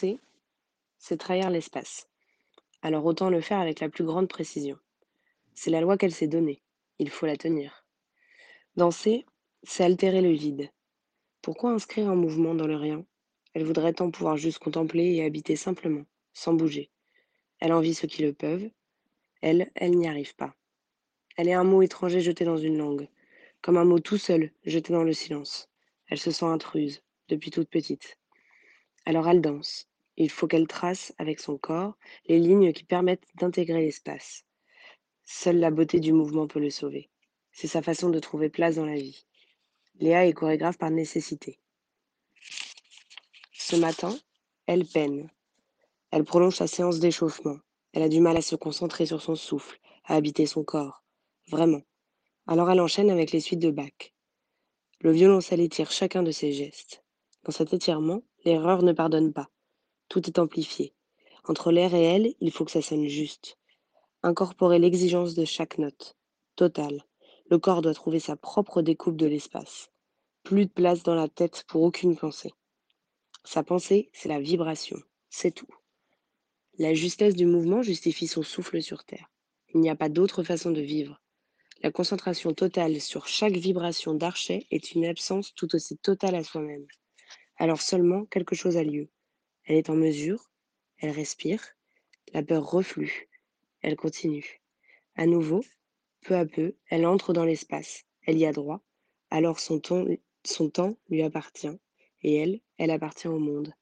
Danser, c'est trahir l'espace. Alors autant le faire avec la plus grande précision. C'est la loi qu'elle s'est donnée. Il faut la tenir. Danser, c'est altérer le vide. Pourquoi inscrire un mouvement dans le rien? Elle voudrait tant pouvoir juste contempler et habiter simplement, sans bouger. Elle envie ceux qui le peuvent. Elle, elle n'y arrive pas. Elle est un mot étranger jeté dans une langue, comme un mot tout seul jeté dans le silence. Elle se sent intruse, depuis toute petite. Alors elle danse. Il faut qu'elle trace avec son corps les lignes qui permettent d'intégrer l'espace. Seule la beauté du mouvement peut le sauver. C'est sa façon de trouver place dans la vie. Léa est chorégraphe par nécessité. Ce matin, elle peine. Elle prolonge sa séance d'échauffement. Elle a du mal à se concentrer sur son souffle, à habiter son corps. Vraiment. Alors elle enchaîne avec les suites de Bach. Le violoncelle étire chacun de ses gestes. Dans cet étirement, l'erreur ne pardonne pas. Tout est amplifié. Entre l'air et elle, il faut que ça sonne juste. Incorporer l'exigence de chaque note. Total. Le corps doit trouver sa propre découpe de l'espace. Plus de place dans la tête pour aucune pensée. Sa pensée, c'est la vibration. C'est tout. La justesse du mouvement justifie son souffle sur terre. Il n'y a pas d'autre façon de vivre. La concentration totale sur chaque vibration d'archet est une absence tout aussi totale à soi-même. Alors seulement quelque chose a lieu. Elle est en mesure, elle respire, la peur reflue, elle continue. À nouveau, peu à peu, elle entre dans l'espace, elle y a droit, alors son, temps lui appartient, et elle, elle appartient au monde.